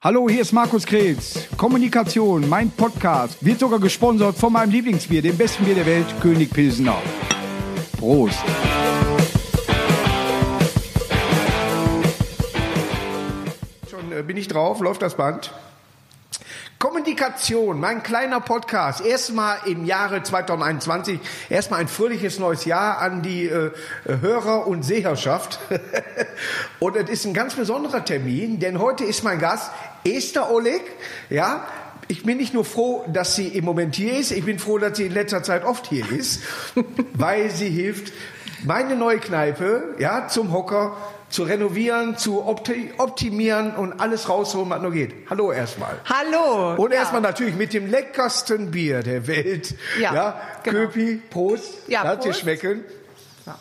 Hallo, hier ist Markus Kretz. Kommunikation, mein Podcast, wird sogar gesponsert von meinem Lieblingsbier, dem besten Bier der Welt, König Pilsener. Prost. Schon äh, bin ich drauf, läuft das Band. Kommunikation, mein kleiner Podcast. Erstmal im Jahre 2021. Erstmal ein fröhliches neues Jahr an die äh, Hörer und Seherschaft. und es ist ein ganz besonderer Termin, denn heute ist mein Gast Esther Oleg. Ja, ich bin nicht nur froh, dass sie im Moment hier ist, ich bin froh, dass sie in letzter Zeit oft hier ist, weil sie hilft, meine neue Kneipe, ja, zum Hocker zu renovieren, zu opti optimieren und alles rausholen, was nur geht. Hallo erstmal. Hallo. Und ja. erstmal natürlich mit dem leckersten Bier der Welt. Ja, ja genau. Köpi, Prost. Ja, Lass dir schmecken. Ja.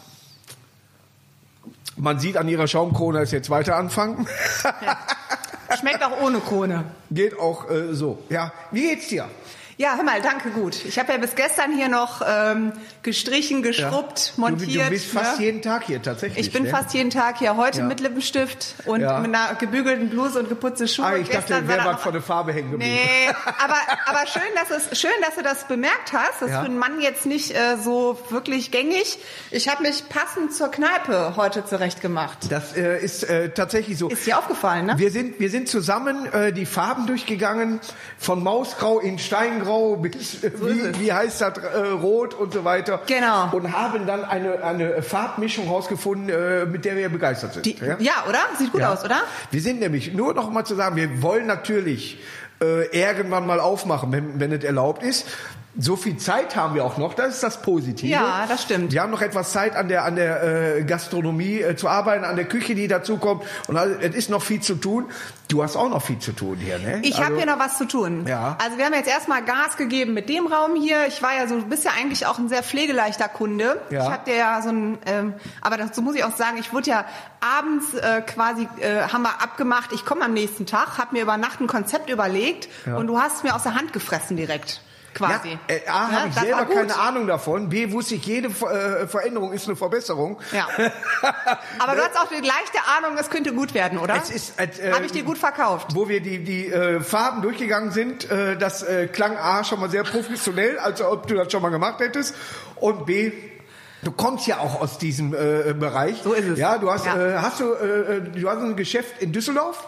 Man sieht an ihrer Schaumkrone, dass jetzt weiter anfangen. Schmeckt auch ohne Krone. Geht auch äh, so. Ja, wie geht's dir? Ja, hör mal, danke gut. Ich habe ja bis gestern hier noch ähm, gestrichen, geschrubbt, Du, montiert. du bist fast ne? jeden Tag hier tatsächlich. Ich bin ne? fast jeden Tag hier. Heute Ja. mit Lippenstift und Ja. mit einer gebügelten Bluse und geputzte Schuhe. Ah, ich dachte, Gestern wäre war da was von der Farbe hängen geblieben. Nee, aber, aber schön, dass es schön, dass du das bemerkt hast. Das ist Ja. für einen Mann jetzt nicht äh, so wirklich gängig. Ich habe mich passend zur Kneipe heute zurechtgemacht. Das äh, ist äh, tatsächlich so. Ist dir aufgefallen, ne? Wir sind, wir sind zusammen äh, die Farben durchgegangen, von Mausgrau in Steingrau bis, äh, ist wie, wie heißt das, äh, Rot und so weiter. Genau. Und haben dann eine, eine Farbmischung rausgefunden, äh, mit der wir begeistert sind. Die, ja. oder? Sieht gut Ja. aus, oder? Wir sind nämlich, nur noch mal zu sagen, wir wollen natürlich äh, irgendwann mal aufmachen, wenn, wenn es erlaubt ist. So viel Zeit haben wir auch noch, das ist das Positive. Ja, das stimmt. Wir haben noch etwas Zeit an der, an der äh, Gastronomie äh, zu arbeiten, an der Küche, die dazukommt. Und all- es ist noch viel zu tun. Du hast auch noch viel zu tun hier, ne? Ich habe Also- hier noch was zu tun. Ja. Also wir haben jetzt erstmal Gas gegeben mit dem Raum hier. Ich war ja so, du bist ja eigentlich auch ein sehr pflegeleichter Kunde. Ja. Ich hatte ja so ein, ähm, aber dazu muss ich auch sagen, ich wurde ja abends äh, quasi, äh, haben wir abgemacht, ich komme am nächsten Tag, habe mir über Nacht ein Konzept überlegt Ja. und du hast mir aus der Hand gefressen direkt. Quasi. Ja, äh, A, Ne? habe ich selber keine Ahnung davon. B, wusste ich, jede äh, Veränderung ist eine Verbesserung. Ja. Aber du hast auch die leichte Ahnung, es könnte gut werden, oder? Es ist, äh, Habe ich dir gut verkauft. Wo wir die, die äh, Farben durchgegangen sind, äh, das äh, klang A schon mal sehr professionell, als ob du das schon mal gemacht hättest. Und B, du kommst ja auch aus diesem äh, Bereich. So ist es. Ja, du hast, Ja. Äh, hast du, äh, du hast ein Geschäft in Düsseldorf?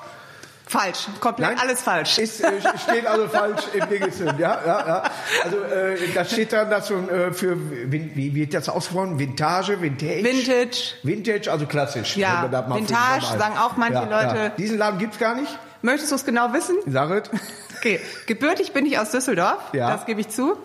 Falsch, komplett alles falsch. Ist, äh, steht also falsch im Dingesinn, ja, ja, ja. Also äh, da steht dann das schon äh, für, wie, wird das ausgesprochen? Vintage, Vintage? Vintage. Vintage, also klassisch. Ja, das Vintage sagen auch manche Leute. Diesen Laden gibt's gar nicht, Möchtest du es genau wissen? sag es. Okay, gebürtig bin ich aus Düsseldorf, Ja. das gebe ich zu.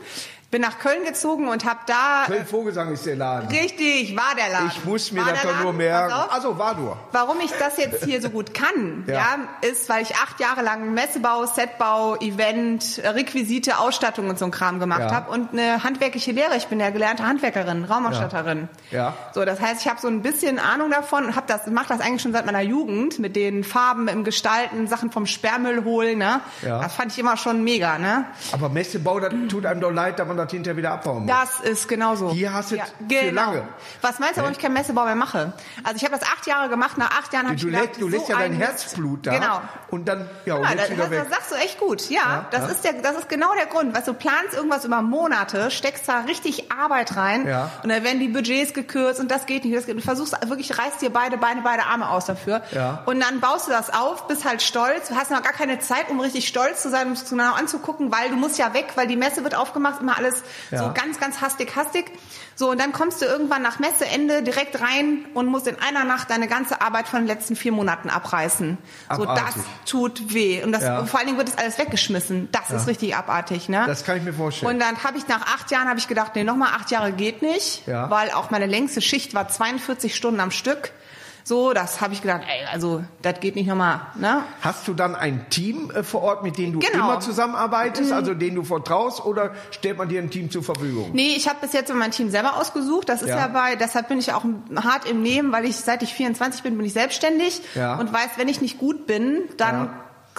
Bin nach Köln gezogen und habe da Köln Vogelsang ist der Laden. richtig war der Laden. Ich muss mir war das doch nur merken. Also war du. Warum ich das jetzt hier so gut kann, Ja. ja. ist, weil ich acht Jahre lang Messebau, Setbau, Event, Requisite, Ausstattung und so ein Kram gemacht Ja. habe und eine handwerkliche Lehre. Ich bin ja gelernte Handwerkerin, Raumausstatterin. Ja. So, das heißt, ich habe so ein bisschen Ahnung davon und habe das mache das eigentlich schon seit meiner Jugend mit den Farben im Gestalten, Sachen vom Sperrmüll holen. Ne? Ja. Das fand ich immer schon mega. Ne? Aber Messebau, das tut einem doch leid, dass man das hinterher wieder abbauen muss. Das ist genauso. Hier hast du ja, es für genau. lange. Was meinst du, warum ich keinen Messebau mehr mache? Also ich habe das acht Jahre gemacht. Nach acht Jahren habe ich du, gedacht, lässt, du lässt so ja dein. Herzblut da. Genau. Und dann, ja, und Ja, das, wieder das, weg. das sagst du echt gut. Ja, Ja, das ja. ist der, das ist genau der Grund. Weißt du, planst irgendwas über Monate, steckst da richtig Arbeit rein Ja. und dann werden die Budgets gekürzt und das geht nicht. Das geht. Du versuchst wirklich, reißt dir beide Beine, beide Arme aus dafür. Ja. Und dann baust du das auf, bist halt stolz, du hast noch gar keine Zeit, um richtig stolz zu sein, um es genau anzugucken, weil du musst ja weg, weil die Messe wird aufgemacht, immer alles Ja. so ganz, ganz hastig, hastig. So, und dann kommst du irgendwann nach Messeende direkt rein und musst in einer Nacht deine ganze Arbeit von den letzten vier Monaten abreißen. So, das Abartig. tut weh. Und das, Ja. vor allen Dingen wird das alles weggeschmissen. Das ist richtig abartig, ne? Das kann ich mir vorstellen. Und dann habe ich nach acht Jahren habe ich gedacht, nee, nochmal acht Jahre geht nicht, Ja. weil auch meine längste Schicht war 42 Stunden am Stück. So, das habe ich gedacht, ey, also das geht nicht nochmal, ne? Hast du dann ein Team äh, vor Ort, mit dem du Genau. immer zusammenarbeitest, also denen du vertraust, oder stellt man dir ein Team zur Verfügung? Nee, ich habe bis jetzt mein Team selber ausgesucht. Das ist Ja. ja, bei, deshalb bin ich auch hart im Nehmen, weil ich seit ich 24 bin, bin ich selbstständig Ja. und weiß, wenn ich nicht gut bin, dann Ja.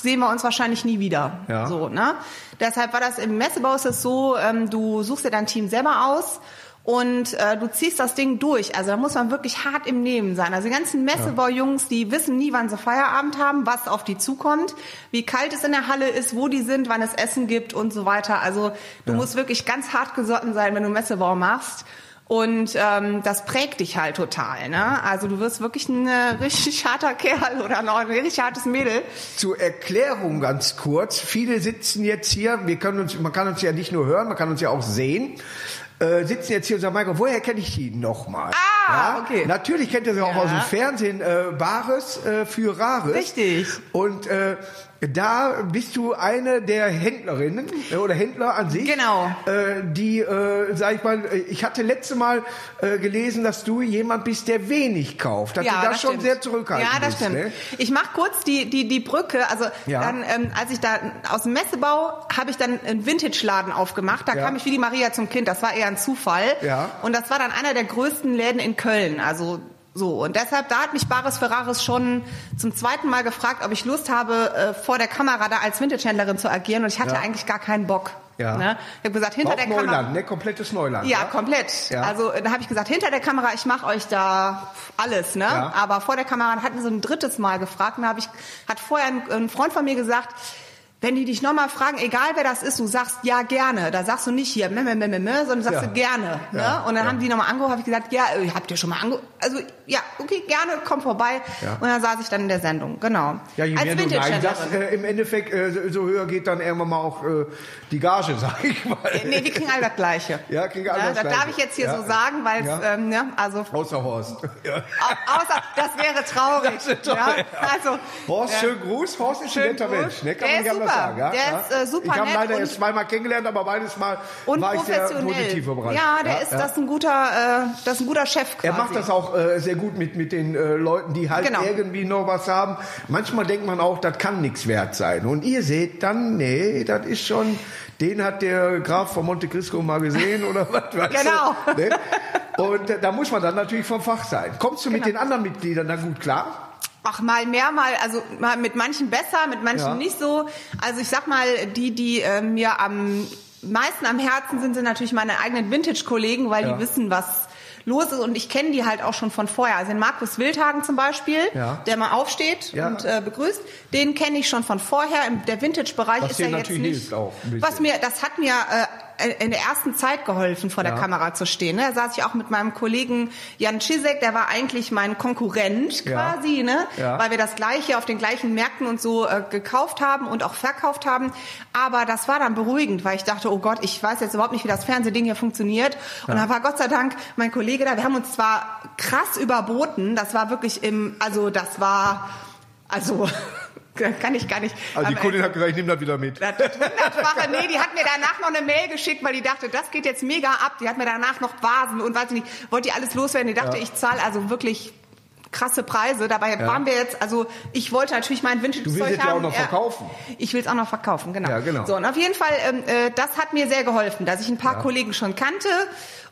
sehen wir uns wahrscheinlich nie wieder. Ja. So, ne? Deshalb war das im Messebau ist es so, ähm, du suchst dir dein Team selber aus und äh, du ziehst das Ding durch. Also da muss man wirklich hart im Nehmen sein. Also die ganzen Messebaujungs, die wissen nie, wann sie Feierabend haben, was auf die zukommt, wie kalt es in der Halle ist, wo die sind, wann es Essen gibt und so weiter. Also du musst wirklich ganz hart gesotten sein, wenn du Messebau machst. Und ähm, das prägt dich halt total. Ne? Also du wirst wirklich ein äh, richtig harter Kerl oder noch ein richtig hartes Mädel. Zur Erklärung ganz kurz. Viele sitzen jetzt hier, wir können uns, man kann uns ja nicht nur hören, man kann uns ja auch sehen. Äh, sitzen jetzt hier und sagen, Michael, woher kenne ich die nochmal? Ah, okay. Natürlich kennt ihr sie auch Ja. aus dem Fernsehen, äh, Bares äh, für Rares. Richtig. Und äh, da bist du eine der Händlerinnen äh, oder Händler an sich. Genau. Äh, die, äh, sag ich mal, äh, ich hatte letzte Mal äh, gelesen, dass du jemand bist, der wenig kauft. Dass du da schon stimmt. sehr zurückhaltend Ja, das bist. stimmt. Ne? Ich mache kurz die, die, die Brücke. Also Ja. dann, ähm, als ich da aus dem Messebau habe ich dann einen Vintage-Laden aufgemacht. Da Ja. kam ich wie die Maria zum Kind. Das war eher ein Zufall. Ja. Und das war dann einer der größten Läden in Köln. Also so. Und deshalb, da hat mich Baris Ferraris schon zum zweiten Mal gefragt, ob ich Lust habe, äh, vor der Kamera da als Vintage-Händlerin zu agieren. Und ich hatte Ja. eigentlich gar keinen Bock. Ja. Ne? Ich habe gesagt, hinter Auch der Neuland, Kamera. ne? Komplettes Neuland. Ja, wa? komplett. Ja. Also da habe ich gesagt, hinter der Kamera, ich mache euch da alles, ne? Ja. Aber vor der Kamera hatten sie ein drittes Mal gefragt. Und da habe ich, hat vorher ein, ein Freund von mir gesagt, wenn die dich nochmal fragen, egal wer das ist, du sagst ja gerne. Da sagst du nicht hier, meh, meh, meh, meh, sondern sagst Ja. du gerne. Ne? Ja, Und dann ja. haben die nochmal angerufen, habe ich gesagt, ja, äh, habt ihr schon mal angerufen? Also ja, okay, gerne, komm vorbei. Und dann saß ich dann in der Sendung, genau. Ja, je Als mehr du Nein sagst, äh, im Endeffekt, äh, so- höher geht dann irgendwann mal auch äh, die Gage, sag ich mal. Nee, wir kriegen alle das Gleiche. Ja, kriegen alle Ne? das Das Gleiche. darf ich jetzt hier so sagen, weil Ja. ähm, ne, also Außer Horst. Außer, das wäre traurig. Das ist toll. Also, Horst, ja. schönen Gruß. Horst ist ein netter. Mensch, ne? kann man super. Sagen. Ja? Der ist, äh, super Ich habe leider erst zweimal kennengelernt, aber beides Mal war ich sehr positiv überrascht. Ja, der ist das ist ein guter, äh, das ist ein guter Chef quasi. Er macht das auch äh, sehr gut mit, mit den äh, Leuten, die halt Genau. irgendwie noch was haben. Manchmal denkt man auch, das kann nichts wert sein. Und ihr seht dann, nee, das ist schon, den hat der Graf von Monte Cristo mal gesehen oder was weißt Genau. du? Ne? Und äh, da muss man dann natürlich vom Fach sein. Kommst du mit Genau. den anderen Mitgliedern dann gut klar? Ach, mal mehr, mal, also mal mit manchen besser, mit manchen Ja. nicht so. Also ich sag mal, die, die äh, mir am meisten am Herzen sind, sind natürlich meine eigenen Vintage-Kollegen, weil Ja. die wissen, was los ist und ich kenne die halt auch schon von vorher. Also den Markus Wildhagen zum Beispiel, Ja. der mal aufsteht Ja. und äh, begrüßt, den kenne ich schon von vorher. Im, der Vintage-Bereich ist ja jetzt nicht. auch was mir, das hat mir äh, in der ersten Zeit geholfen, vor der Ja. Kamera zu stehen. Ne? Da saß ich auch mit meinem Kollegen Jan Czizek, der war eigentlich mein Konkurrent Ja. quasi, ne? Ja. weil wir das gleiche auf den gleichen Märkten und so äh, gekauft haben und auch verkauft haben. Aber das war dann beruhigend, weil ich dachte, oh Gott, ich weiß jetzt überhaupt nicht, wie das Fernsehding hier funktioniert. Und da war Gott sei Dank mein Kollege da. Wir haben uns zwar krass überboten, das war wirklich im, also das war, also kann ich gar nicht. Also die Kundin hat gesagt, ich nehme das wieder mit. das hundertfache, nee, die hat mir danach noch eine Mail geschickt, weil die dachte, das geht jetzt mega ab. Die hat mir danach noch Vasen und weiß ich nicht, wollte die alles loswerden. Die dachte, Ja. ich zahle also wirklich krasse Preise. Dabei waren wir jetzt, also ich wollte natürlich mein Vintage-Zeug Du willst es ja haben. auch noch verkaufen. Ich will es auch noch verkaufen, genau. Ja, genau. So, und auf jeden Fall, ähm, äh, das hat mir sehr geholfen, dass ich ein paar Kollegen schon kannte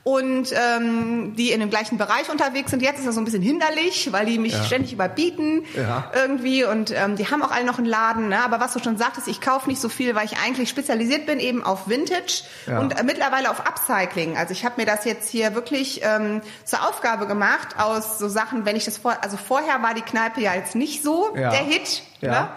und ähm, die in dem gleichen Bereich unterwegs sind. Jetzt ist das so ein bisschen hinderlich, weil die mich ständig überbieten Ja. irgendwie und ähm, die haben auch alle noch einen Laden. Ne? Aber was du schon sagtest, ich kaufe nicht so viel, weil ich eigentlich spezialisiert bin eben auf Vintage Ja. und äh, mittlerweile auf Upcycling. Also ich habe mir das jetzt hier wirklich ähm, zur Aufgabe gemacht aus so Sachen, wenn ich das vor, also vorher war die Kneipe ja jetzt nicht so Ja. der Hit. Ja. Ne?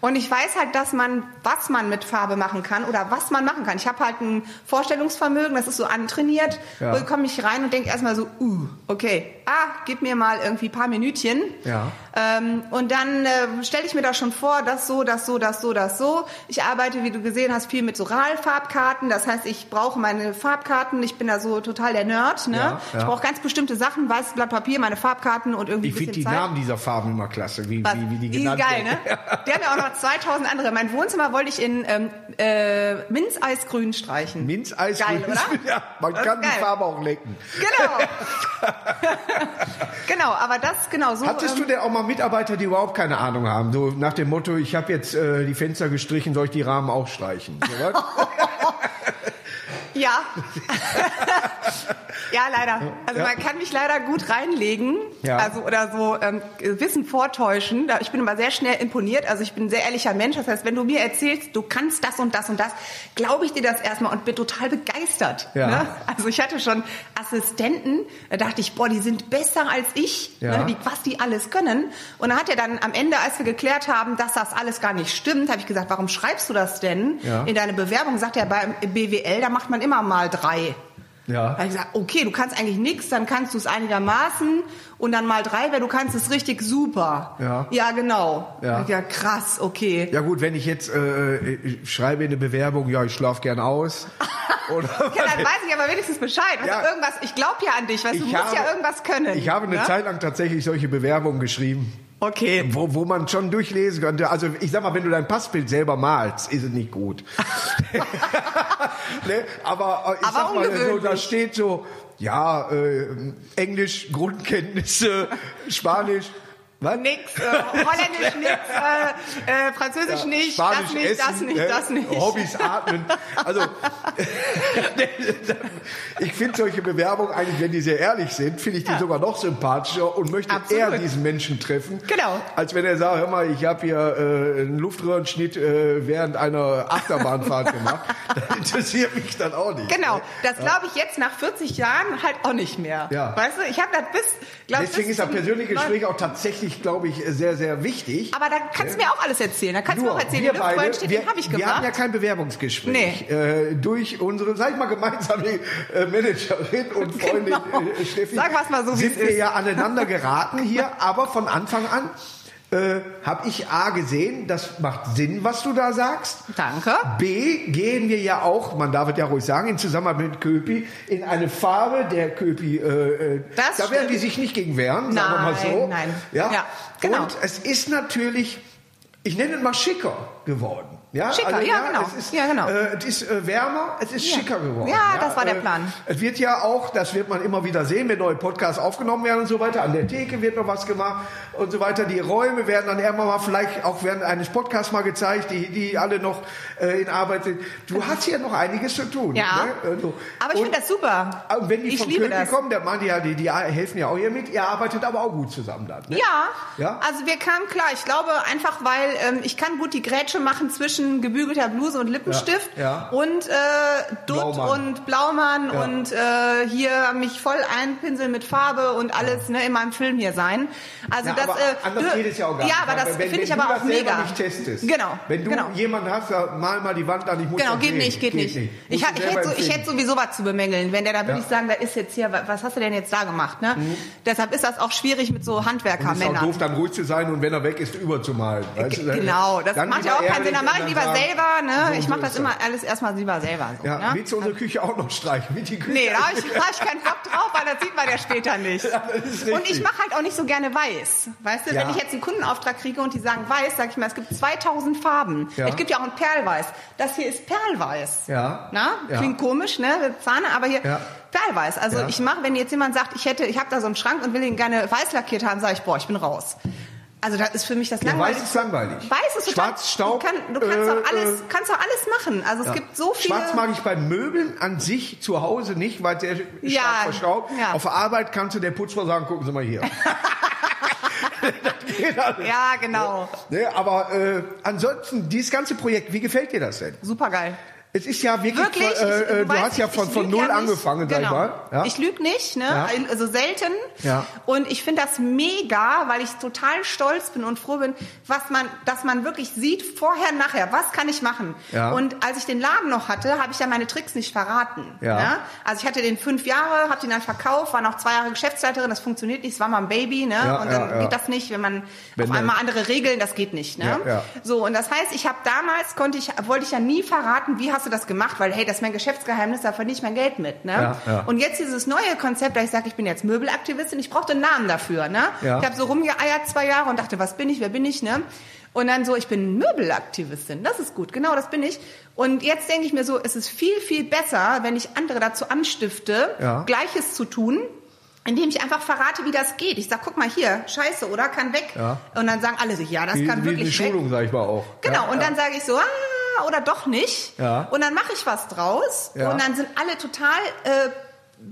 Und ich weiß halt, dass man, was man mit Farbe machen kann oder was man machen kann. Ich habe halt ein Vorstellungsvermögen, das ist so antrainiert. Ja. Wo komme ich rein und denke erstmal so, uh, okay, ah, gib mir mal irgendwie ein paar Minütchen. Ja. Ähm, und dann äh, stelle ich mir da schon vor, das so, das so, das so, das so. Ich arbeite, wie du gesehen hast, viel mit so RAL-Farbkarten. Das heißt, ich brauche meine Farbkarten. Ich bin da so total der Nerd. Ne? Ja, ja. Ich brauche ganz bestimmte Sachen, weißes Blatt Papier, meine Farbkarten und irgendwie Ich finde die Zeit. Namen dieser Farben immer klasse, wie, wie, wie die genannt geil, werden. ne? Die haben ja auch noch 2000 andere. Mein Wohnzimmer wollte ich in ähm, äh, Minzeisgrün streichen. Minzeis. Geil, oder? Ja, man Das kann die. Farbe auch lecken. Genau. genau, aber das genau so. Hattest du ähm, denn auch mal Mitarbeiter, die überhaupt keine Ahnung haben? So nach dem Motto, ich habe jetzt äh, die Fenster gestrichen, soll ich die Rahmen auch streichen? So ja. Ja, leider. Also Ja. man kann mich leider gut reinlegen, Ja. also oder so ähm, Wissen vortäuschen. Ich bin immer sehr schnell imponiert. Also ich bin ein sehr ehrlicher Mensch. Das heißt, wenn du mir erzählst, du kannst das und das und das, glaube ich dir das erstmal und bin total begeistert. Ja. Ne? Also ich hatte schon Assistenten, da dachte ich, boah, die sind besser als ich, Ja. ne? wie, was die alles können. Und dann hat er dann am Ende, als wir geklärt haben, dass das alles gar nicht stimmt, habe ich gesagt, warum schreibst du das denn Ja. in deine Bewerbung? Sagt er, beim BWL, da macht man immer mal drei. Da Ja. habe ich gesagt, okay, du kannst eigentlich nichts, dann kannst du es einigermaßen und dann mal drei, weil du kannst es richtig super. Ja. Ja, genau. Ja. Ja, krass, okay. Ja gut, wenn ich jetzt äh, ich schreibe in eine Bewerbung, ja, ich schlafe gern aus. Oder Ja, dann weiß ich aber wenigstens Bescheid. Also Ja. irgendwas, ich glaube ja an dich, weißt du, musst habe- ja irgendwas können. Ich habe eine ne? Zeit lang tatsächlich solche Bewerbungen geschrieben. Okay. Wo, wo man schon durchlesen könnte. Also ich sag mal, wenn du dein Passbild selber malst, ist es nicht gut. ne? Aber äh, ich Aber sag mal, so, da steht so, ja, äh, Englisch, Grundkenntnisse, Spanisch. Was? Nix, äh, Holländisch nix, äh, äh, Französisch nicht, Spanisch das nicht, das essen, nicht, ne? das nicht. Hobbys atmen. Also ich finde solche Bewerbungen eigentlich, wenn die sehr ehrlich sind, finde ich die Ja. sogar noch sympathischer und möchte Absolut. eher diesen Menschen treffen. Genau. Als wenn er sagt, hör mal, ich habe hier äh, einen Luftröhrenschnitt äh, während einer Achterbahnfahrt gemacht. Das interessiert mich dann auch nicht. Genau, das glaube ich jetzt nach 40 Jahren halt auch nicht mehr. Ja. Weißt du, ich habe das bis, glaub, Deswegen bis ist das persönliche Gespräch auch tatsächlich, glaube ich, sehr, sehr wichtig. Aber da kannst du mir auch alles erzählen. Da kannst du mir auch erzählen, wir beide, wir, habe ich wir haben ja gemacht. kein Bewerbungsgespräch. Nee. Äh, durch unsere, sag ich mal, gemeinsame äh, Managerin und Freundin Genau. äh, Steffi wir's mal so, sind wir ja aneinander geraten hier, aber von Anfang an äh, habe ich A gesehen, das macht Sinn, was du da sagst. Danke. B, gehen wir ja auch, man darf es ja ruhig sagen, in Zusammenarbeit mit Köpi, in eine Farbe der Köpi, äh, äh, Das da werden die sich nicht gegen wehren, sagen wir mal Nein, so. nein. Ja, Ja, genau. Und es ist natürlich, ich nenne es mal schicker geworden. Ja, Schicker, ja, genau. Es ist, Ja, genau. Äh, es ist äh, wärmer, es ist Ja. schicker geworden. Ja, das war der äh, Plan. Es wird ja auch, das wird man immer wieder sehen, wenn neue Podcasts aufgenommen werden und so weiter. An der Theke wird noch was gemacht und so weiter. Die Räume werden dann irgendwann mal vielleicht auch während eines Podcasts mal gezeigt, die, die alle noch äh, in Arbeit sind. Du hast hier noch einiges zu tun. Ja. Ne? Also, Aber ich finde das super. und wenn die ich von liebe das. kommen, der meint ja, die, die helfen ja auch hier mit. Ihr arbeitet aber auch gut zusammen dann. Ne? Ja, Ja? also wir kamen klar. Ich glaube einfach, weil ähm, ich kann gut die Grätsche machen zwischen gebügelter Bluse und Lippenstift Ja, ja. und äh, Dutt Blaumann. und Blaumann Ja. und äh, hier mich voll einpinseln mit Farbe und alles ne, in meinem Film hier sein. Also Ja, das aber äh, anders geht es ja auch gar Ja, nicht. aber das finde ich wenn aber auch mega. nicht testest. Genau. Wenn du genau. jemanden hast, mal mal die Wand an, ich muss Genau, geht sehen. nicht, geht, nicht. Ich, Musst ha- du ich, hätte so, ich hätte sowieso was zu bemängeln, wenn der da wirklich Ja. sagen, da ist jetzt hier, wa- was hast du denn jetzt da gemacht? Ne? Deshalb ist das auch schwierig mit so Und ist auch Handwerkermännern. doof, dann ruhig zu sein und wenn er weg ist, überzumalen. Weißt du? Genau, das macht ja auch keinen Sinn. Dann mache ich lieber selber. Ne? so ich mache das immer alles erstmal lieber selber. So, Ja, ne? willst du unsere Küche auch noch streichen? Mit die Küche? Nee, da habe ich, hab ich keinen Bock drauf, weil das sieht man ja später nicht. Ja, und ich mache halt auch nicht so gerne weiß. Weißt du, Ja. wenn ich jetzt einen Kundenauftrag kriege und die sagen weiß, sage ich mal, es gibt 2000 Farben. Ja. Es gibt ja auch ein Perlweiß. Das hier ist Perlweiß. Ja. Na? Klingt komisch, ne? Zahne, aber hier Ja. Perlweiß. Also ich mache, wenn jetzt jemand sagt, ich hätte, ich habe da so einen Schrank und will ihn gerne weiß lackiert haben, sage ich, boah, ich bin raus. Also das ist für mich das Ja, langweilig. weiß ist langweilig. Weiß ist total. Schwarz, Staub, Du, kann, du kannst, äh, auch alles, äh, kannst auch alles machen. Also es Ja. gibt so viele. Schwarz mag ich bei Möbeln an sich zu Hause nicht, weil der Ja, stark verstaubt. ja. Auf Arbeit kannst du der Putzfrau sagen, gucken Sie mal hier. das geht alles. Ja, genau. Ne, aber äh, ansonsten, dieses ganze Projekt, wie gefällt dir das denn? Super geil. Es ist ja wirklich, Wirklich? äh, äh, du, weißt, hast ja ich- von, ich von null ja angefangen, sag ich genau. mal. Ja? Ich lüge nicht, ne? Ja. Also selten. Ja. Und ich finde das mega, weil ich total stolz bin und froh bin, was man, dass man wirklich sieht, vorher, nachher, was kann ich machen? Ja. Und als ich den Laden noch hatte, habe ich ja meine Tricks nicht verraten. Ja. Ne? Also ich hatte den fünf Jahre, habe den dann verkauft, war noch zwei Jahre Geschäftsleiterin, das funktioniert nicht, es war mal ein Baby, ne? Ja, und dann geht das nicht, wenn man Wenn auf einmal andere Regeln, das geht nicht, ne? Ja. So, und das heißt, ich habe damals, konnte ich, wollte ich ja nie verraten, wie hast du das gemacht, weil hey, das ist mein Geschäftsgeheimnis, da verdiene ich mein Geld mit. Ne? Ja, ja. Und jetzt dieses neue Konzept, da ich sage, ich bin jetzt Möbelaktivistin, ich brauchte einen Namen dafür. Ne? Ja. Ich habe so rumgeeiert zwei Jahre und dachte, was bin ich, wer bin ich? Ne? Und dann so, ich bin Möbelaktivistin, das ist gut, genau das bin ich. Und jetzt denke ich mir so, es ist viel, viel besser, wenn ich andere dazu anstifte, Ja. Gleiches zu tun, indem ich einfach verrate, wie das geht. Ich sag, guck mal hier, scheiße, oder? Kann weg. Ja. Und dann sagen alle sich, ja, das Wie, kann wie wirklich weg. Schulung, sag ich mal auch. Genau, Ja, und dann sage ich so, ah, oder doch nicht. Ja. Und dann mache ich was draus. Ja. Und dann sind alle total äh,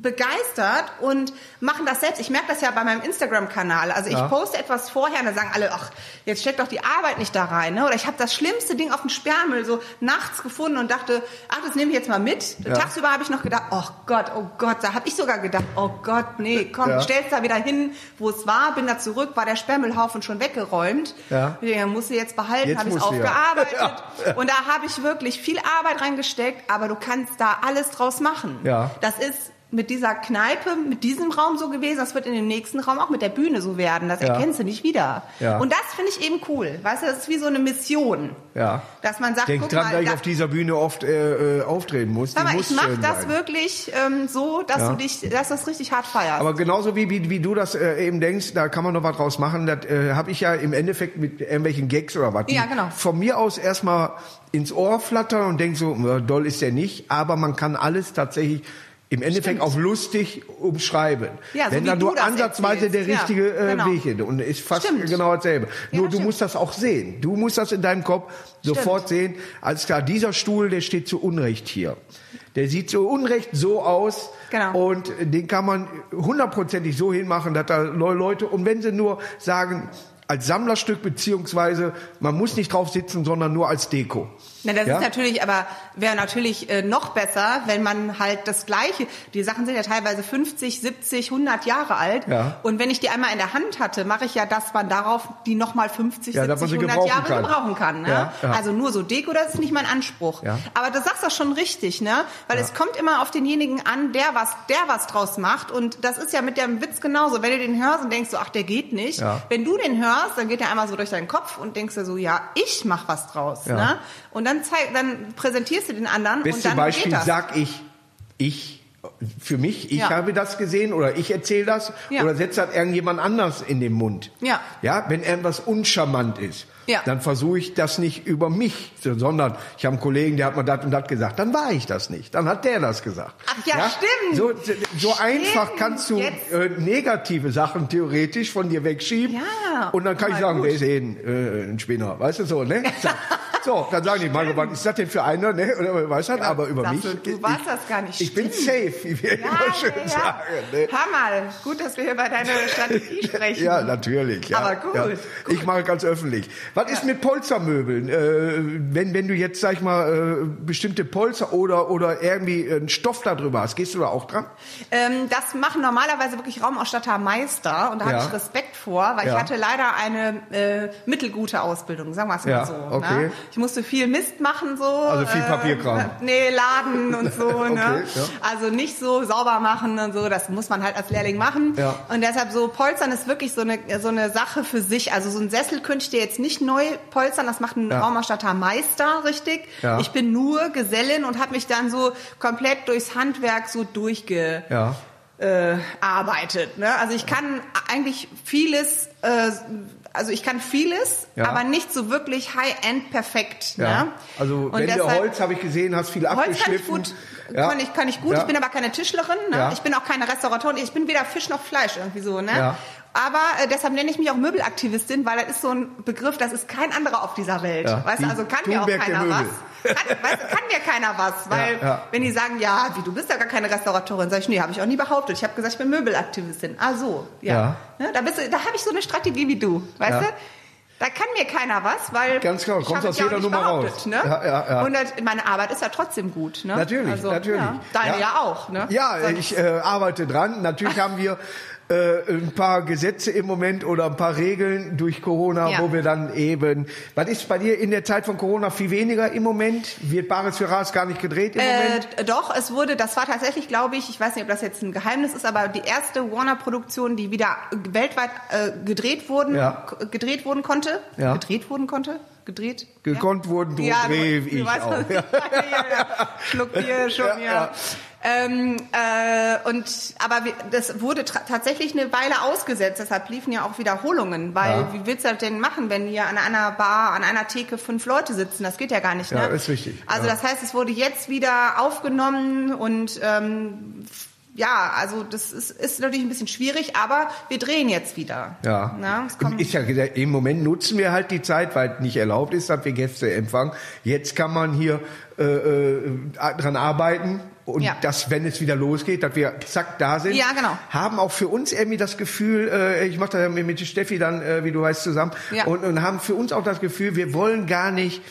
begeistert und machen das selbst. Ich merke das ja bei meinem Instagram-Kanal. Also ich Ja. poste etwas vorher und dann sagen alle, ach, jetzt steckt doch die Arbeit nicht da rein. Ne? Oder ich habe das schlimmste Ding auf dem Sperrmüll so nachts gefunden und dachte, ach, das nehme ich jetzt mal mit. Ja. Tagsüber habe ich noch gedacht, oh Gott, oh Gott, da habe ich sogar gedacht, oh Gott, nee, komm, Ja. stell's da wieder hin, wo es war, bin da zurück, war der Sperrmüllhaufen schon weggeräumt. Ja. Ich musst du jetzt behalten, habe ich es du ja. aufgearbeitet. Und da habe ich wirklich viel Arbeit reingesteckt, aber du kannst da alles draus machen. Ja. Das ist mit dieser Kneipe, mit diesem Raum so gewesen, das wird in dem nächsten Raum auch mit der Bühne so werden. Das Ja. erkennst du nicht wieder. Ja. Und das finde ich eben cool. Weißt du, das ist wie so eine Mission. Ja. Dass man sagt, Denk guck dran, mal, dass ich auf dieser Bühne oft äh, äh, auftreten muss. Muss ich mache das sein. wirklich ähm, so, dass Ja. du dich, dass das richtig hart feierst. Aber genauso wie, wie, wie du das äh, eben denkst, da kann man noch was draus machen. Das äh, habe ich ja im Endeffekt mit irgendwelchen Gags oder was. Ja, genau. Von mir aus erstmal ins Ohr flattern und denk so, doll ist der nicht. Aber man kann alles tatsächlich im Endeffekt Stimmt. auch lustig umschreiben. Ja, so Wenn dann nur ansatzweise erzählst. der Ja, richtige äh, genau. Weg hin. Und ist fast Stimmt. genau dasselbe. Ja, nur das du stimmt. musst das auch sehen. Du musst das in deinem Kopf sofort sehen. Alles klar, dieser Stuhl, der steht zu Unrecht hier. Der sieht zu Unrecht so aus. Genau. Und den kann man hundertprozentig so hinmachen, dass da Le- Leute, und wenn sie nur sagen, als Sammlerstück, beziehungsweise man muss nicht drauf sitzen, sondern nur als Deko. Na, das Ja? ist natürlich, aber wäre natürlich äh, noch besser, wenn man halt das Gleiche, die Sachen sind ja teilweise 50, 70, 100 Jahre alt. Ja. Und wenn ich die einmal in der Hand hatte, mache ich ja, dass man darauf die nochmal 50, Ja, dass man 70, sie 100 gebrauchen Jahre kann. gebrauchen kann. Ne? Also nur so Deko, das ist nicht mein Anspruch. Ja. Aber du sagst das schon richtig, ne? Weil es kommt immer auf denjenigen an, der was, der was draus macht. Und das ist ja mit dem Witz genauso. Wenn du den hörst und denkst so, ach, der geht nicht. Ja. Wenn du den hörst, dann geht der einmal so durch deinen Kopf und denkst dir so, ja, ich mach was draus. Ja. Ne? Und dann, zeig, dann präsentierst du den anderen und Beste dann Beispiel geht das. sag ich, ich, für mich, ich Ja. habe das gesehen oder ich erzähle das Ja. oder setze das irgendjemand anders in den Mund. Ja. Ja, wenn irgendwas uncharmant ist, Ja. dann versuche ich das nicht über mich, sondern ich habe einen Kollegen, der hat mir das und das gesagt, dann war ich das nicht, dann hat der das gesagt. Ach ja, stimmt. So, so einfach kannst du äh, negative Sachen theoretisch von dir wegschieben Ja, und dann kann ich sagen, gut. der ist eh ein, äh, ein Spinner, weißt du so, ne? So, dann sagen die, Mann, was ist das denn für einer, ne? Oder weißt du, aber über mich. du, du weißt das gar nicht. Ich bin Stimmt. safe, wie wir Ja, immer schön ja, ja. sagen. Ne? Mal, gut, dass wir über deine Strategie sprechen. Ja, natürlich. Ja, Aber gut, ja. gut. Ich mache ganz öffentlich. Was ist mit Polstermöbeln? Äh, wenn, wenn du jetzt, sag ich mal, äh, bestimmte Polster oder, oder irgendwie einen Stoff da drüber hast, gehst du da auch dran? Ähm, das machen normalerweise wirklich Raumausstatter Meister und da Ja. habe ich Respekt vor, weil Ja. ich hatte leider eine äh, mittelgute Ausbildung, sagen wir es mal Ja, so. okay. Ne? Ich musste viel Mist machen so. Also viel Papierkram. Äh, nee, laden und so. Okay, ne? ja. Also nicht so sauber machen und so, das muss man halt als Lehrling machen. Ja. Und deshalb so Polstern ist wirklich so eine, so eine Sache für sich. Also so ein Sessel könnte ich dir jetzt nicht neu polstern, das macht ein Ja. Raumausstatter Meister, richtig. Ja. Ich bin nur Gesellin und habe mich dann so komplett durchs Handwerk so durchge Ja. äh, arbeitet. Ne? Also ich kann eigentlich vieles, äh, also ich kann vieles, Ja. aber nicht so wirklich High-End perfekt. Ja. Ne? Also Und Wände deshalb- Holz habe ich gesehen, hast viel Holz kann ich abgeschliffen. gut, Ja. kann ich, kann ich gut. Ja. Ich bin aber keine Tischlerin. Ne? Ich bin auch keine Restauratorin. Ich bin weder Fisch noch Fleisch irgendwie so. Ne? Ja. Aber äh, deshalb nenne ich mich auch Möbelaktivistin, weil das ist so ein Begriff, das ist kein anderer auf dieser Welt. Ja. Weißt du, also kann mir auch keiner was. Kann, weißt du, kann mir keiner was, weil Ja, ja. wenn die sagen, ja, wie du bist ja gar keine Restauratorin, sag ich, nee, habe ich auch nie behauptet. Ich habe gesagt, ich bin Möbelaktivistin. Ah so, ja. Ja. Ne, da bist du, da habe ich so eine Strategie wie du, weißt Ja. du? Da kann mir keiner was, weil Ganz genau, kommt aus ja jeder Nummer raus. Ne? Ja, ja, ja. Und das, meine Arbeit ist ja trotzdem gut. Ne? Natürlich, also, natürlich. Ja. Deine ja, auch. Ne? Ja, ich äh, arbeite dran. Natürlich haben wir äh, ein paar Gesetze im Moment oder ein paar Regeln durch Corona, Ja. wo wir dann eben. Was ist bei dir in der Zeit von Corona viel weniger im Moment? Wird Bares für Ras gar nicht gedreht im Moment? Äh, doch, es wurde, das war tatsächlich, glaube ich, ich weiß nicht, ob das jetzt ein Geheimnis ist, aber die erste Warner-Produktion, die wieder weltweit äh, gedreht wurden, Ja. gedreht wurden konnte, Ja. gedreht wurden konnte, gedreht, Gekonnt wurden, du ja, dreh du, ich auch. ich ja, ja. Schluck Bier schon, Ja, ja. Ja. Ähm, äh, und aber das wurde tatsächlich eine Weile ausgesetzt, deshalb liefen ja auch Wiederholungen, weil Ja. wie willst du das denn machen, wenn hier an einer Bar, an einer Theke fünf Leute sitzen? Das geht ja gar nicht. Ja, ne? ist richtig, Also ja. das heißt, es wurde jetzt wieder aufgenommen und ähm, ja, also das ist, ist natürlich ein bisschen schwierig, aber wir drehen jetzt wieder. Ja. Na, ist ja im Moment nutzen wir halt die Zeit, weil nicht erlaubt ist, dass wir Gäste empfangen. Jetzt kann man hier äh, äh, dran arbeiten und Ja. dass, wenn es wieder losgeht, dass wir zack da sind. Ja, genau. Haben auch für uns irgendwie das Gefühl, äh, ich mache da mit, mit Steffi dann, äh, wie du weißt, zusammen, Ja. und, und haben für uns auch das Gefühl, wir wollen gar nicht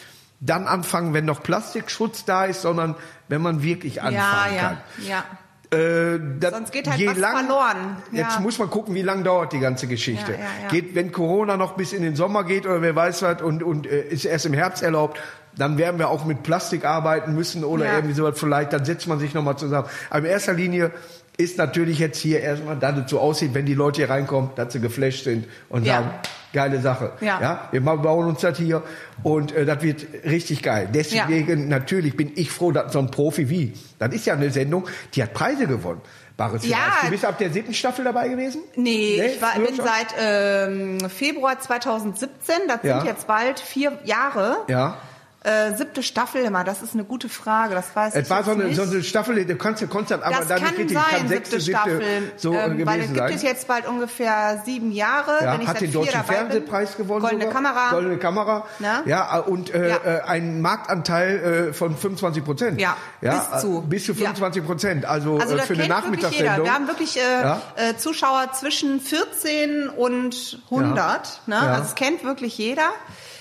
dann anfangen, wenn noch Plastikschutz da ist, sondern wenn man wirklich anfangen Ja, ja, kann. ja. Äh, das, Sonst geht halt je was lang, verloren. Jetzt Ja. muss man gucken, wie lange dauert die ganze Geschichte. Ja, ja. Geht, wenn Corona noch bis in den Sommer geht oder wer weiß was und, und äh, ist erst im Herbst erlaubt, dann werden wir auch mit Plastik arbeiten müssen oder irgendwie sowas vielleicht, dann setzt man sich nochmal zusammen. Aber in erster Linie ist natürlich jetzt hier erstmal, dass es so aussieht, wenn die Leute hier reinkommen, dass sie geflasht sind und Ja. sagen, geile Sache. Ja. wir ma- bauen uns das hier und äh, das wird richtig geil. Deswegen natürlich bin ich froh, dass so ein Profi wie, das ist ja eine Sendung, die hat Preise gewonnen. Bares Ja. Du bist ab der siebten Staffel dabei gewesen? Nee, ich war, bin schon? seit ähm, Februar 2017, das Ja. sind jetzt bald vier Jahre. Ja. Äh, siebte Staffel immer, das ist eine gute Frage, das weiß ich Es war jetzt so eine, nicht. so eine Staffel, du kannst, du konntest aber das da kann richtig, sein, kann sechste, siebte Staffel, so äh, ähm, weil es gibt sein. es jetzt bald ungefähr sieben Jahre. ja, wenn ich hat seit den vier deutschen dabei Fernsehpreis bin. gewonnen. Goldene sogar. Kamera. Goldene Kamera. Na? Ja, äh, und äh, Ja. äh, einen Marktanteil äh, von 25 Prozent. Ja, bis zu. äh, Bis zu Ja. 25 Prozent. Also, Also das für eine kennt wirklich jeder. Nachmittagssendung. Wir haben wirklich äh, Ja. Zuschauer zwischen 14 und 100. Ne? Ja. Also es kennt wirklich jeder.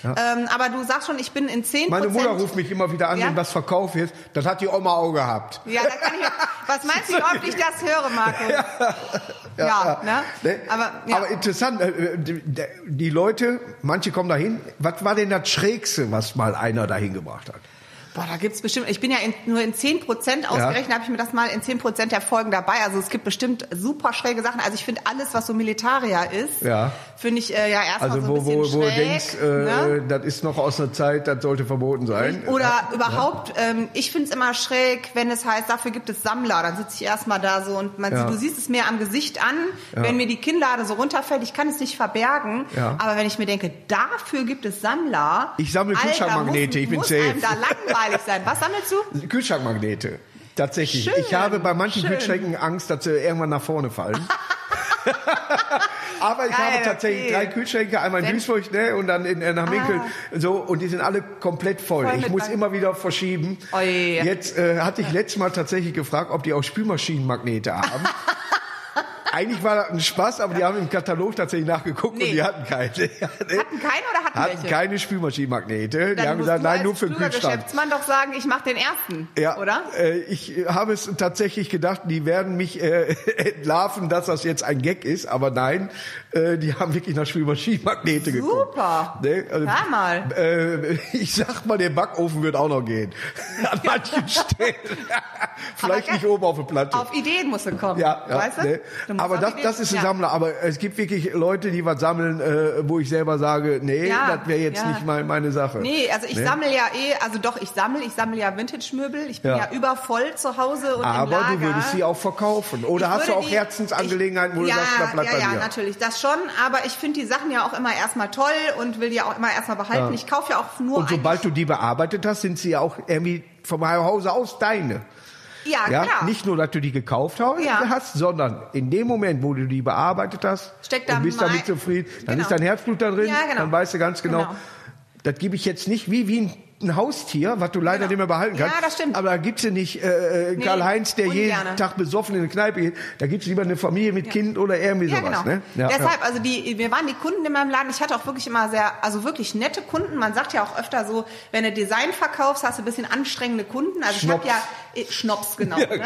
Ähm, aber du sagst schon, ich bin in 10 Meine Mutter ruft mich immer wieder an, Ja? wenn was verkauft ist. Das hat die Oma auch gehabt. Ja, da kann ich. Was meinst du, wie oft ich das höre, Marco? Ja, ne? Ne? Aber, ja. Aber interessant, äh, die, die Leute, manche kommen dahin. Was war denn das Schrägste, was mal einer dahin gebracht hat? Boah, da gibt's bestimmt, ich bin ja in, nur in 10 Prozent ausgerechnet, habe ich mir das mal in 10 Prozent der Folgen dabei. Also es gibt bestimmt super schräge Sachen. Also ich finde alles, was so Militaria ist, Ja. finde ich äh, ja erstmal Also so ein wo, bisschen wo, wo du denkst, äh, ne? das ist noch aus einer Zeit, das sollte verboten sein. Oder überhaupt, ähm, ich finde es immer schräg, wenn es heißt, dafür gibt es Sammler. Dann sitze ich erstmal da so und man, Ja. du siehst es mir am Gesicht an, wenn mir die Kinnlade so runterfällt. Ich kann es nicht verbergen. Ja. Aber wenn ich mir denke, dafür gibt es Sammler. Ich sammle Kühlschrankmagnete, ich bin safe. da langweilig sein. Was sammelst du? Kühlschrankmagnete. Tatsächlich. Schön, ich habe bei manchen schön. Kühlschränken Angst, dass sie irgendwann nach vorne fallen. Aber ich Geil, habe tatsächlich okay. drei Kühlschränke, einmal in Wenn- Duisburg ne, und dann in, in nach Minkel. So, und die sind alle komplett voll. Voll ich muss Bank- immer wieder verschieben. Oh je. Jetzt äh, hatte ich letztes Mal tatsächlich gefragt, ob die auch Spülmaschinenmagnete haben. Eigentlich war das ein Spaß, aber die haben im Katalog tatsächlich nachgeguckt und Nee. die hatten keine. Hatten keine oder hatten, hatten welche? keine Spülmaschinenmagnete. Die haben gesagt, nein, nur für den Kühlschrank. Geschäftsmann doch sagen, ich mache den ersten, Ja, oder? Äh, ich habe es tatsächlich gedacht, die werden mich äh, entlarven, dass das jetzt ein Gag ist, aber nein, äh, die haben wirklich nach Spülmaschinenmagnete geguckt. Super. Ne? Also, Hör mal. Äh, ich sag mal, der Backofen wird auch noch gehen. An manchen Stellen. Vielleicht nicht oben auf der Platte. Auf Ideen musst du kommen, ja, ja, weißt du? ne? Du Aber das, Ideen- das ist ein ja. Sammler. Aber es gibt wirklich Leute, die was sammeln, äh, wo ich selber sage, nee, Ja, das wäre jetzt ja. nicht mein, meine Sache. Nee, also ich Ne? sammle ja eh, also doch, ich sammle, ich sammle ja Vintage-Möbel. Ich bin Ja. ja, übervoll zu Hause und im Aber Lager. du würdest sie auch verkaufen. Oder hast du auch die- Herzensangelegenheiten, wo ich, du ja, sagst, da bleibt ja, bei ja, mir? natürlich, das schon. Aber ich finde die Sachen ja auch immer erstmal toll und will die auch immer erstmal behalten. Ich kaufe ja auch nur Und sobald du die bearbeitet hast, sind sie ja auch irgendwie vom Hause aus deine. Ja, Ja, klar. nicht nur, dass du die gekauft hast, Ja. hast, sondern in dem Moment, wo du die bearbeitet hast Steckt da und bist damit zufrieden, dann Genau. ist dein Herzblut da drin, Ja, genau. dann weißt du ganz genau, Genau. das gebe ich jetzt nicht wie, wie ein, ein Haustier, was du leider Genau. nicht mehr behalten kannst. Ja, das stimmt. Aber da gibt's ja nicht äh, äh, Nee, Karl-Heinz, der jeden ungerne. Tag besoffen in eine Kneipe geht. Da gibt's lieber eine Familie mit Kind oder irgendwie Ja, sowas. genau. Ne? Ja, Deshalb, also die, wir waren die Kunden in meinem Laden. Ich hatte auch wirklich immer sehr, also wirklich nette Kunden. Man sagt ja auch öfter so, wenn du Design verkaufst, hast du ein bisschen anstrengende Kunden. Also ich habe Schnops. ja äh, Schnops genau. Ne?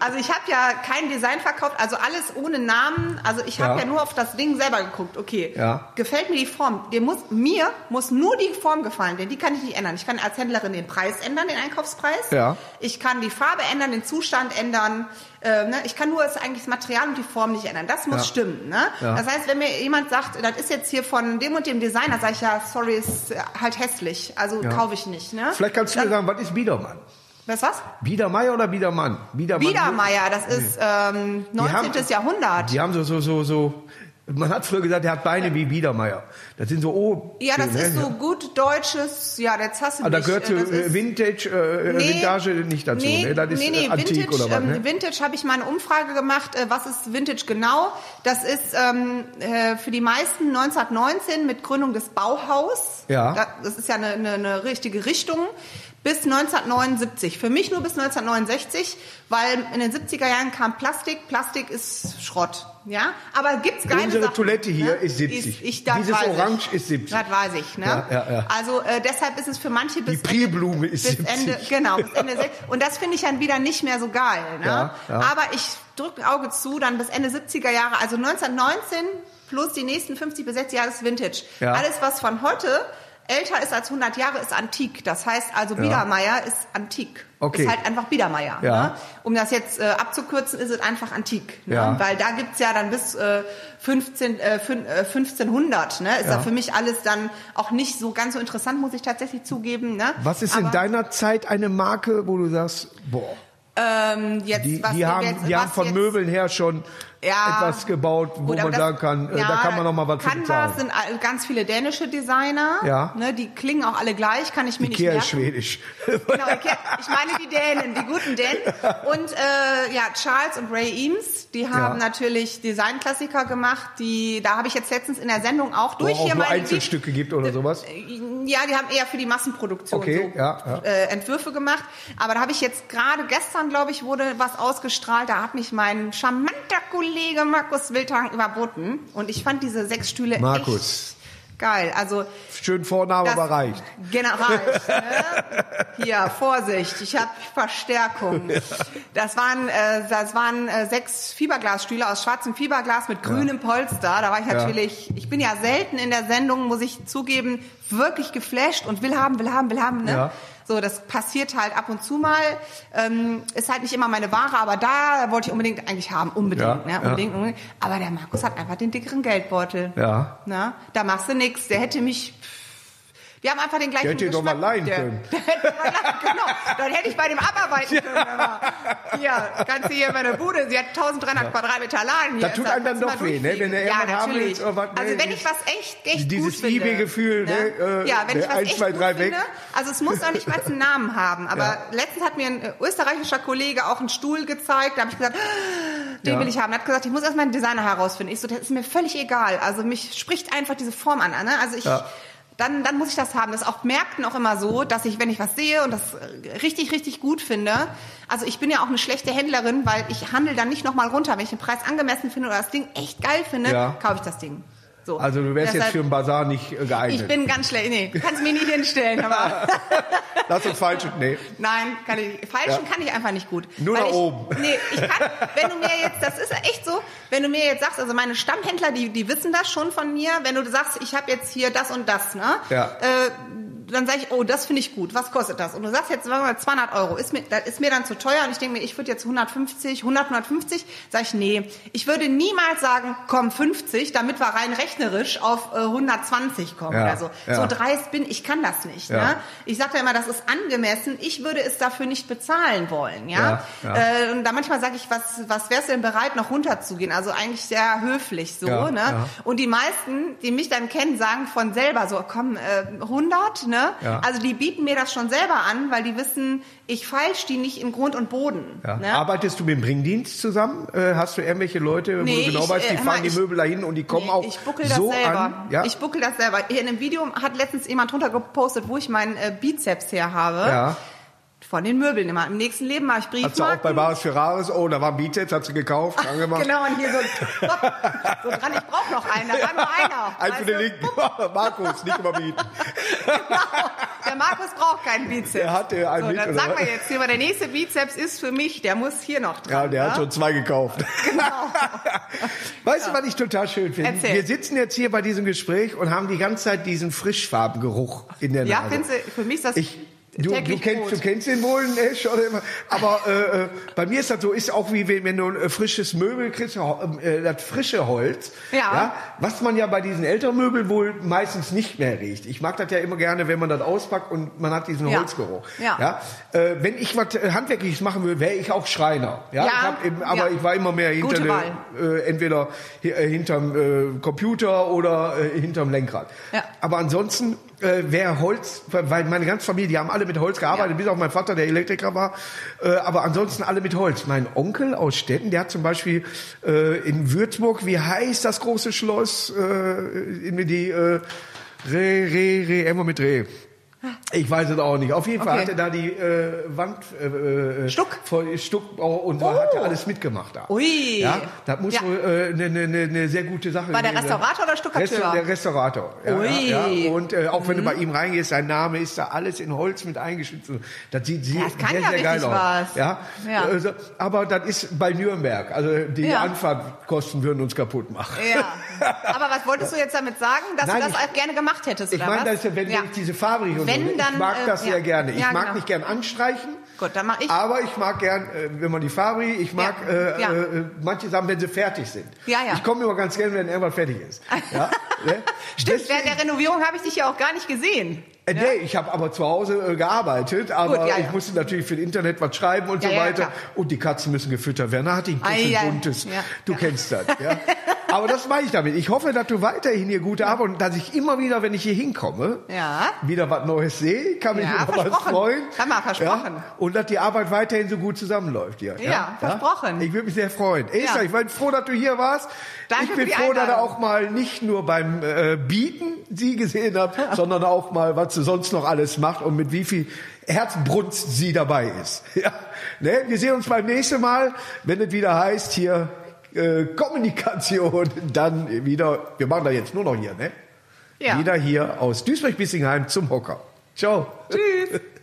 Also ich habe ja kein Design verkauft, also alles ohne Namen. Also ich habe Ja. ja. nur auf das Ding selber geguckt. Okay, Ja. gefällt mir die Form? Dir muss mir muss nur die Form gefallen, denn die kann ich nicht ändern. Ich kann als Händlerin den Preis ändern, den Einkaufspreis. Ja. Ich kann die Farbe ändern, den Zustand ändern. Äh, ne? Ich kann nur das, eigentlich das Material und die Form nicht ändern. Das muss Ja. stimmen. Ne? Ja. Das heißt, wenn mir jemand sagt, das ist jetzt hier von dem und dem Designer, sage ich ja, sorry, ist halt hässlich. Also kaufe ich nicht. Ne? Vielleicht kannst du mir Dann- sagen, was ist Biedermann? Was was? Biedermeier oder Biedermann? Biedermann. Biedermeier, das ist ähm, 19. haben- Jahrhundert. Die haben so, so, so, so, Man hat früher gesagt, er hat Beine wie Biedermeier. Das sind so O. Ja, das ne? ist so gut deutsches, ja, jetzt hast du Ah, da mich, gehört äh, äh, Vintage, äh, Nee, Vintage nicht dazu. Nee, ne? Das ist nee, nee, äh, Antik Vintage, oder was, ähm, ne? Vintage habe ich mal eine Umfrage gemacht, äh, was ist Vintage genau? Das ist ähm, äh, für die meisten 1919 mit Gründung des Bauhaus. Ja. Da, das ist ja eine, eine, eine richtige Richtung. Bis 1979. Für mich nur bis 1969, weil in den 70er Jahren kam Plastik. Plastik ist Schrott. Ja, aber gibt's geile Unsere Sachen, Toilette hier ist 70. ich, das Dieses weiß Orange ich. ist 70. Das weiß ich. Ne? Ja, ja, ja. Also äh, deshalb ist es für manche bis Prilblume ist bis 70. Ende, genau, bis Ende Und das finde ich dann wieder nicht mehr so geil. Ne? Aber ich drücke ein Auge zu, dann bis Ende 70er Jahre, also 1919 plus die nächsten 50 bis 60 Jahre ist Vintage. Alles, was von heute älter ist als 100 Jahre, ist antik. Das heißt also, Biedermeier ist antik. Okay. Ist halt einfach Biedermeier. Ja. Ne? Um das jetzt äh, abzukürzen, ist es einfach antik. Ne? Ja. Weil da gibt's ja dann bis äh, 15, äh, fün- äh, 1500. Ne? Ist Ja. da für mich alles dann auch nicht so ganz so interessant, muss ich tatsächlich zugeben. Ne? Was ist in Aber- deiner Zeit eine Marke, wo du sagst, boah, Ähm, jetzt, die, was die haben, jetzt, die haben von jetzt- Möbeln her schon Ja. etwas gebaut, wo Gut, man das- sagen kann, äh, ja, da kann man noch mal was Canvas bezahlen. sind ganz viele dänische Designer. Ja. Ne, die klingen auch alle gleich, kann ich mir Ikea nicht ist merken. schwedisch. Genau, Ikea, ich meine die Dänen, die guten Dänen. Und äh, ja, Charles und Ray Eames, die haben Ja. natürlich Designklassiker gemacht. Die, da habe ich jetzt letztens in der Sendung auch Wo durch auch hier nur Einzelstücke gibt oder sowas. ja, die haben eher für die Massenproduktion Okay, so ja. Äh, Entwürfe gemacht. Aber da habe ich jetzt gerade gestern, glaube ich, wurde was ausgestrahlt. Da hat mich mein charmanter Kollege Markus Wildhagen überboten. Und ich fand diese sechs Stühle Markus. echt geil. Also Schön Vorname, aber reicht. General. Ne? Hier, Vorsicht, ich habe Verstärkung. Das waren, äh, das waren äh, sechs Fiberglasstühle aus schwarzem Fiberglas mit grünem Polster. Da war ich natürlich, ich bin ja selten in der Sendung, muss ich zugeben, wirklich geflasht und will haben, will haben, will haben. Ne? So, das passiert halt ab und zu mal. Ähm, ist halt nicht immer meine Ware, aber da wollte ich unbedingt eigentlich haben. Unbedingt, Ja, ne? ja. Unbedingt, unbedingt. Aber der Markus hat einfach den dickeren Geldbeutel. Ja. Na, da machst du nix. Der hätte mich. Wir haben einfach den gleichen Der hätte ihn doch mal Geschmack. leihen Der- können. Der hätte genau. Dann hätte ich bei dem abarbeiten können. Aber hier, kannst du hier meine Bude, sie hat 1300 Quadratmeter Laden. Hier Das tut einem dann doch weh, ne? Wenn irgendwann ja, haben willst, oder was, ne? Also wenn ich was echt, echt Dieses gut finde. eBay-Gefühl, ne? Äh, ja, wenn ich der was eins, echt zwei, gut drei finde. weg. Also es muss auch nicht mal einen Namen haben. Aber Ja. letztens hat mir ein äh, österreichischer Kollege auch einen Stuhl gezeigt. Da habe ich gesagt, den Ja. will ich haben. Er hat gesagt, ich muss erstmal einen Designer herausfinden. Ich so, das ist mir völlig egal. Also mich spricht einfach diese Form an. Ne? Also ich, Ja. Dann, dann muss ich das haben. Das ist auf Märkten auch immer so, dass ich, wenn ich was sehe und das richtig, richtig gut finde, also ich bin ja auch eine schlechte Händlerin, weil ich handle dann nicht nochmal runter. Wenn ich den Preis angemessen finde oder das Ding echt geil finde, Ja. kaufe ich das Ding. So. Also du wärst jetzt Deshalb- für einen Bazar nicht äh, geeignet. Ich bin ganz schlecht. Nee, du kannst mich nicht hinstellen. Aber Lass uns falsch. Nee. Nein, kann ich, falschen kann ich einfach nicht gut. Nur nach ich, oben. Nee, ich kann, wenn du mir jetzt, das ist echt so, wenn du mir jetzt sagst, also meine Stammhändler, die, die wissen das schon von mir, wenn du sagst, ich habe jetzt hier das und das, ne? Ja. Äh, dann sage ich, oh, das finde ich gut. Was kostet das? Und du sagst jetzt sagen wir mal 200 Euro. Ist mir, das ist mir dann zu teuer und ich denke mir, ich würde jetzt 150, 100, 150. Sag ich, nee. Ich würde niemals sagen, komm 50, damit wir rein rechnerisch auf äh, 120 kommen Ja, oder so. ja. So dreist bin ich, kann das nicht. Ja. Ne? Ich sage ja immer, das ist angemessen. Ich würde es dafür nicht bezahlen wollen. Ja. Äh, und da manchmal sage ich, was, was wärst du denn bereit, noch runterzugehen? Also eigentlich sehr höflich so. Ne? Und die meisten, die mich dann kennen, sagen von selber so, komm, äh, 100. Ne? Ja. Also die bieten mir das schon selber an, weil die wissen, ich feilsch die nicht in Grund und Boden. Ja. Ne? Arbeitest du mit dem Bringdienst zusammen? Äh, hast du irgendwelche Leute, wo Nee, du genau ich, weißt, die äh, fahren mal, die ich- Möbel dahin und die kommen Nee, auch ich buckel das so selber. an? Ja? Ich buckel das selber. In einem Video hat letztens jemand drunter gepostet, wo ich meinen äh, Bizeps her habe. ja. Von den Möbeln immer. Im nächsten Leben mache ich Hast du auch Briefmarken. bei Bares Ferraris, oh, da war ein Bizeps, hast du gekauft, angemacht. Genau, und hier so, so dran, ich brauche noch einen, da war nur einer. Ein für den linken. Markus, nicht überbieten. Genau. Der Markus braucht keinen Bizeps. Der hatte einen so, mit, dann sagen wir jetzt hier, der nächste Bizeps ist für mich, der muss hier noch dran. Ja, der hat ne? schon zwei gekauft. Genau. Weißt du, was ich total schön finde? Erzähl. Wir sitzen jetzt hier bei diesem Gespräch und haben die ganze Zeit diesen Frischfarbengeruch in der Ja, Nase. du, für mich ist das Ich- Du, du, kennst, du kennst den wohl, ne? Schon immer. Aber äh, äh, bei mir ist das so, ist auch wie wenn, wenn du ein äh, frisches Möbel kriegst, äh, das frische Holz. Ja. Was man ja bei diesen älteren Möbeln wohl meistens nicht mehr riecht. Ich mag das ja immer gerne, wenn man das auspackt und man hat diesen Ja. Holzgeruch. Ja. Äh, wenn ich was äh, Handwerkliches machen würde, wäre ich auch Schreiner. Ja. Ja. Ich hab eben, aber Ja. ich war immer mehr hinter Wahl. äh, entweder äh, hinterm äh, Computer oder äh, hinterm Lenkrad. Ja. Aber ansonsten äh, wäre Holz, weil meine ganze Familie, die haben alle mit Holz gearbeitet, Ja. bis auf mein Vater, der Elektriker war. Äh, aber ansonsten alle mit Holz. Mein Onkel aus Stetten, der hat zum Beispiel äh, in Würzburg, wie heißt das große Schloss, äh, in die äh, Re, Re, Re, immer mit Re. Ich weiß es auch nicht. Auf jeden Fall Okay. hatte da die äh, Wand äh, äh, Stuck? voll Stuckbau und da hat er alles mitgemacht da. Ui. Ja, das muss Ja. wohl eine äh, ne, ne, ne, ne sehr gute Sache War der sein. Restaurator oder Stuckateur? Resta- Der Restaurator. Ja, Ui. Mhm. Ja. Und äh, auch wenn du bei ihm reingehst, sein Name ist da alles in Holz mit eingeschützt. Das sieht sehr, Das kann sehr, ja sehr geil aus. was. Ja. Ja. Also, aber das ist bei Nürnberg. Also die Ja. Anfahrtkosten würden uns kaputt machen. Ja. Aber was wolltest du jetzt damit sagen, dass Nein, du das ich- auch gerne gemacht hättest, Ich meine, was? das ist ja, wenn, ich diese farbige und Wenn, so, ne? dann, ich mag äh, das ja. sehr gerne. Ich Ja, mag genau. nicht gern anstreichen. Gut, dann mach ich. Aber ich mag gern, äh, wenn man die farbige, ich mag Ja. äh, Ja. äh, manche Sachen, wenn sie fertig sind. Ja, ja. Ich komme immer ganz gerne, wenn irgendwas fertig ist. Ja? ne? Stimmt, Deswegen- während der Renovierung habe ich dich ja auch gar nicht gesehen. Äh, Nee, ich habe aber zu Hause äh, gearbeitet, aber Gut, ja, ja. ich musste natürlich für das Internet was schreiben und Ja, so ja, weiter. und die Katzen müssen gefüttert werden. Da hatte ich ein Ei, bisschen ei, buntes. ja, Du ja. kennst das. Ja? aber das meine ich damit. Ich hoffe, dass du weiterhin hier gute Arbeit und dass ich immer wieder, wenn ich hier hinkomme, Ja. wieder was Neues sehe, kann mich Ja, über was freuen. Haben wir versprochen. Ja? Und dass die Arbeit weiterhin so gut zusammenläuft hier. Ja, versprochen. Ich würde mich sehr freuen. Esther, ich bin froh, dass du hier warst. Danke ich bin froh, dass Einladung. auch mal nicht nur beim äh, Bieten sie gesehen habt, sondern auch mal, was sie sonst noch alles macht und mit wie viel Herzbrunst sie dabei ist. Ja. Ne? Wir sehen uns beim nächsten Mal, wenn es wieder heißt hier äh, Kommunikation, dann wieder, wir machen da jetzt nur noch hier, ne? Ja. Wieder hier aus Duisburg-Bissingheim zum Hocker. Ciao. Tschüss.